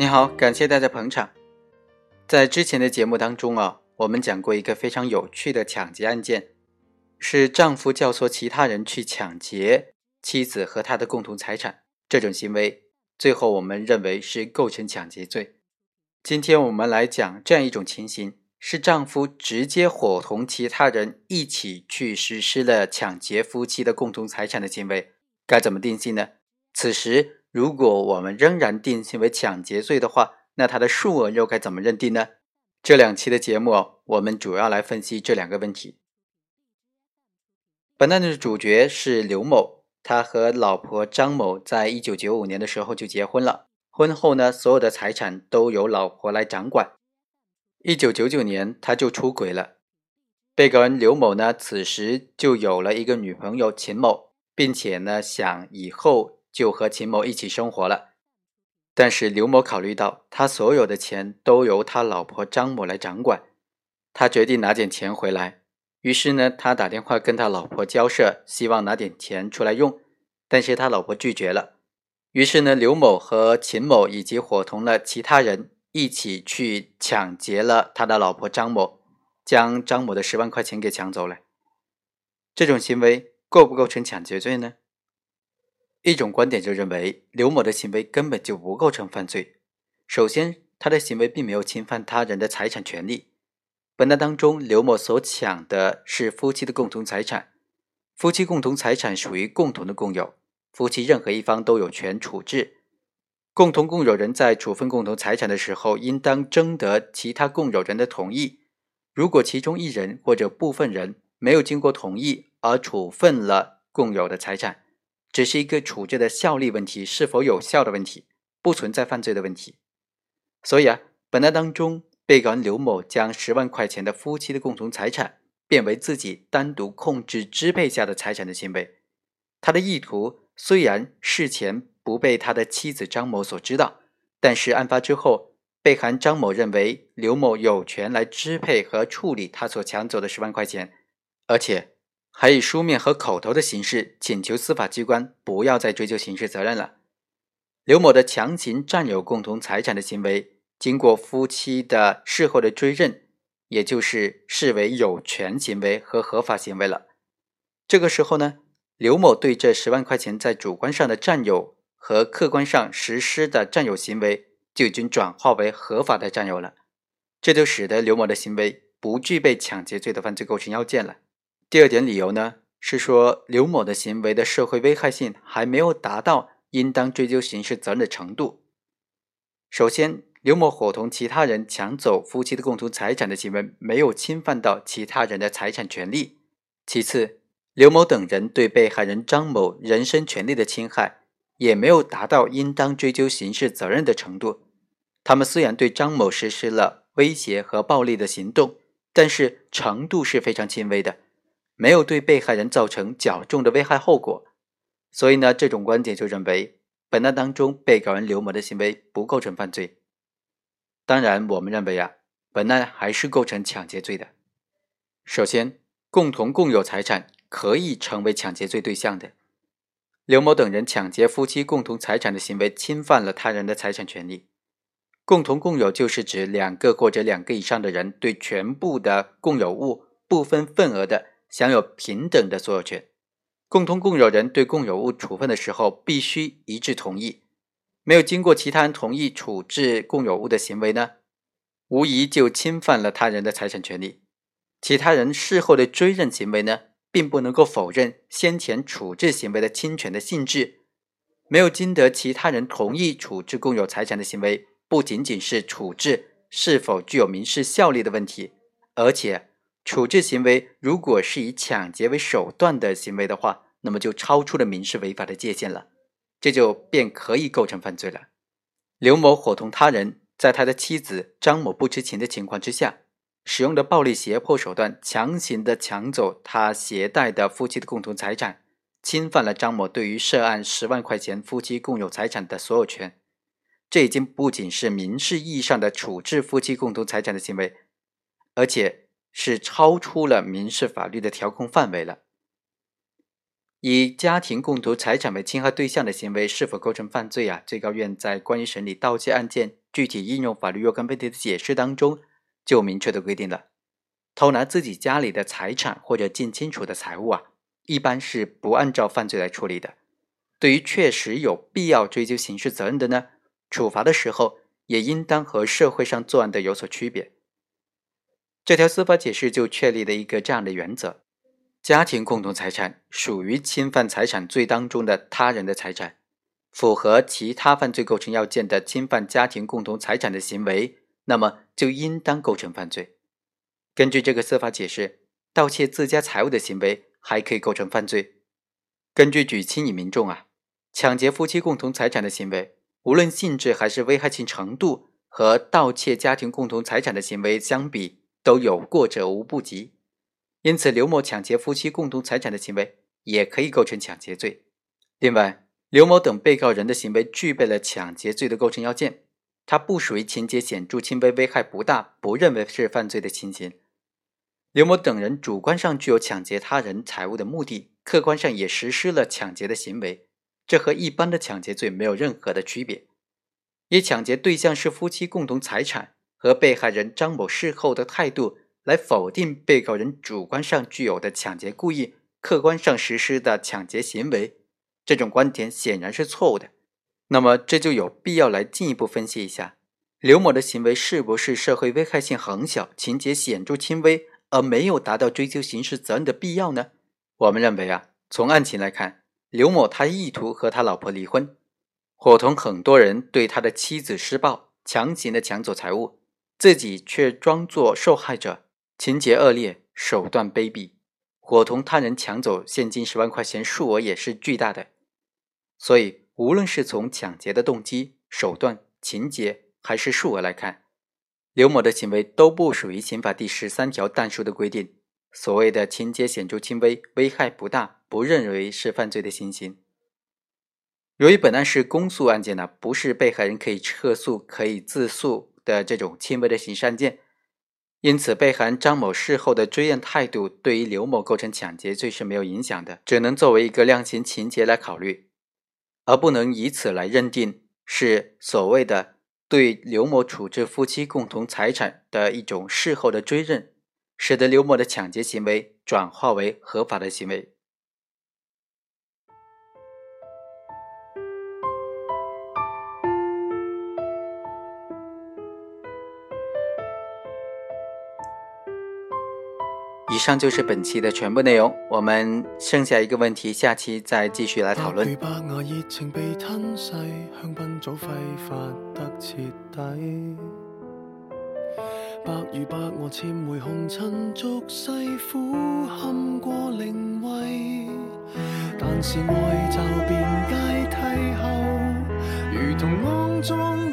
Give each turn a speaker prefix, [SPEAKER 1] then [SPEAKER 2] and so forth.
[SPEAKER 1] 你好，感谢大家捧场。在之前的节目当中啊，我们讲过一个非常有趣的抢劫案件，是丈夫教唆其他人去抢劫妻子和他的共同财产，这种行为最后我们认为是构成抢劫罪。今天我们来讲这样一种情形，是丈夫直接伙同其他人一起去实施了抢劫夫妻的共同财产的行为，该怎么定性呢？此时，如果我们仍然定性为抢劫罪的话，那它的数额又该怎么认定呢？这两期的节目，我们主要来分析这两个问题。本案的主角是刘某，他和老婆张某在一九九五年的时候就结婚了。婚后呢，所有的财产都由老婆来掌管。一九九九年，他就出轨了。被告人刘某呢，此时就有了一个女朋友秦某，并且呢，想以后就和秦某一起生活了。但是刘某考虑到他所有的钱都由他老婆张某来掌管，他决定拿点钱回来。于是呢，他打电话跟他老婆交涉，希望拿点钱出来用，但是他老婆拒绝了。于是呢，刘某和秦某以及伙同了其他人一起去抢劫了他的老婆张某，将张某的十万块钱给抢走了。这种行为构不构成抢劫罪呢？一种观点就认为，刘某的行为根本就不构成犯罪。首先，他的行为并没有侵犯他人的财产权利。本案当中，刘某所抢的是夫妻的共同财产，夫妻共同财产属于共同的共有，夫妻任何一方都有权处置。共同共有人在处分共同财产的时候，应当征得其他共有人的同意。如果其中一人或者部分人没有经过同意而处分了共有的财产，只是一个处置的效力问题，是否有效的问题，不存在犯罪的问题。所以啊，本案当中，被告人刘某将十万块钱的夫妻的共同财产变为自己单独控制支配下的财产的行为，他的意图虽然事前不被他的妻子张某所知道，但是案发之后，被害人张某认为刘某有权来支配和处理他所抢走的十万块钱，而且。还以书面和口头的形式请求司法机关不要再追究刑事责任了。刘某的强行占有共同财产的行为，经过夫妻的事后的追认，也就是视为有权行为和合法行为了。这个时候呢，刘某对这十万块钱在主观上的占有和客观上实施的占有行为，就已经转化为合法的占有了。这就使得刘某的行为不具备抢劫罪的犯罪构成要件了。第二点理由呢，是说刘某的行为的社会危害性还没有达到应当追究刑事责任的程度。首先，刘某伙同其他人抢走夫妻的共同财产的行为没有侵犯到其他人的财产权利；其次，刘某等人对被害人张某人身权利的侵害也没有达到应当追究刑事责任的程度。他们虽然对张某实施了威胁和暴力的行动，但是程度是非常轻微的。没有对被害人造成较重的危害后果，所以呢，这种观点就认为本案当中被告人刘某的行为不构成犯罪。当然，我们认为啊，本案还是构成抢劫罪的。首先，共同共有财产可以成为抢劫罪对象的。刘某等人抢劫夫妻共同财产的行为侵犯了他人的财产权利。共同共有就是指两个或者两个以上的人对全部的共有物不分份额的。享有平等的所有权，共同共有人对共有物处分的时候必须一致同意，没有经过其他人同意处置共有物的行为呢，无疑就侵犯了他人的财产权利。其他人事后的追认行为呢，并不能够否认先前处置行为的侵权的性质。没有经得其他人同意处置共有财产的行为，不仅仅是处置是否具有民事效力的问题，而且。处置行为如果是以抢劫为手段的行为的话，那么就超出了民事违法的界限了，这就便可以构成犯罪了。刘某伙同他人，在他的妻子张某不知情的情况之下，使用的暴力胁迫手段，强行的抢走他携带的夫妻的共同财产，侵犯了张某对于涉案十万块钱夫妻共有财产的所有权。这已经不仅是民事意义上的处置夫妻共同财产的行为，而且。是超出了民事法律的调控范围了。以家庭共同财产为侵害对象的行为是否构成犯罪啊？最高院在关于审理盗窃案件具体应用法律若干问题的解释当中，就明确的规定了，偷拿自己家里的财产或者近亲属的财物啊，一般是不按照犯罪来处理的。对于确实有必要追究刑事责任的呢，处罚的时候也应当和社会上作案的有所区别。这条司法解释就确立了一个这样的原则：家庭共同财产属于侵犯财产罪当中的他人的财产，符合其他犯罪构成要件的侵犯家庭共同财产的行为，那么就应当构成犯罪。根据这个司法解释，盗窃自家财物的行为还可以构成犯罪。根据举亲以民众啊。抢劫夫妻共同财产的行为，无论性质还是危害性程度，和盗窃家庭共同财产的行为相比，都有过者无不及。因此，刘某抢劫夫妻共同财产的行为也可以构成抢劫罪。另外，刘某等被告人的行为具备了抢劫罪的构成要件，他不属于情节显著、轻微、危害不大、不认为是犯罪的情形。刘某等人主观上具有抢劫他人财物的目的，客观上也实施了抢劫的行为。这和一般的抢劫罪没有任何的区别。以抢劫对象是夫妻共同财产和被害人张某事后的态度来否定被告人主观上具有的抢劫故意，客观上实施的抢劫行为，这种观点显然是错误的。那么，这就有必要来进一步分析一下刘某的行为是不是社会危害性很小、情节显著轻微，而没有达到追究刑事责任的必要呢？我们认为啊，从案情来看。刘某他意图和他老婆离婚，伙同很多人对他的妻子施暴，强行的抢走财物，自己却装作受害者，情节恶劣，手段卑鄙，伙同他人抢走现金十万块钱，数额也是巨大的。所以，无论是从抢劫的动机、手段、情节，还是数额来看，刘某的行为都不属于刑法第十三条但书的规定。所谓的情节显著轻微、危害不大，不认为是犯罪的情形。由于本案是公诉案件呢，不是被害人可以撤诉、可以自诉的这种轻微的刑事案件，因此被害人张某事后的追认态度对于刘某构成抢劫罪是没有影响的，只能作为一个量刑情节来考虑，而不能以此来认定是所谓的对刘某处置夫妻共同财产的一种事后的追认。使得刘某的抢劫行为转化为合法的行为。上就是本期的全部内容，我们剩下一个问题，下期再继续来讨论。白如白我千回红尘俗世苦堪过灵位，但是爱骤变阶梯后，如同肮脏。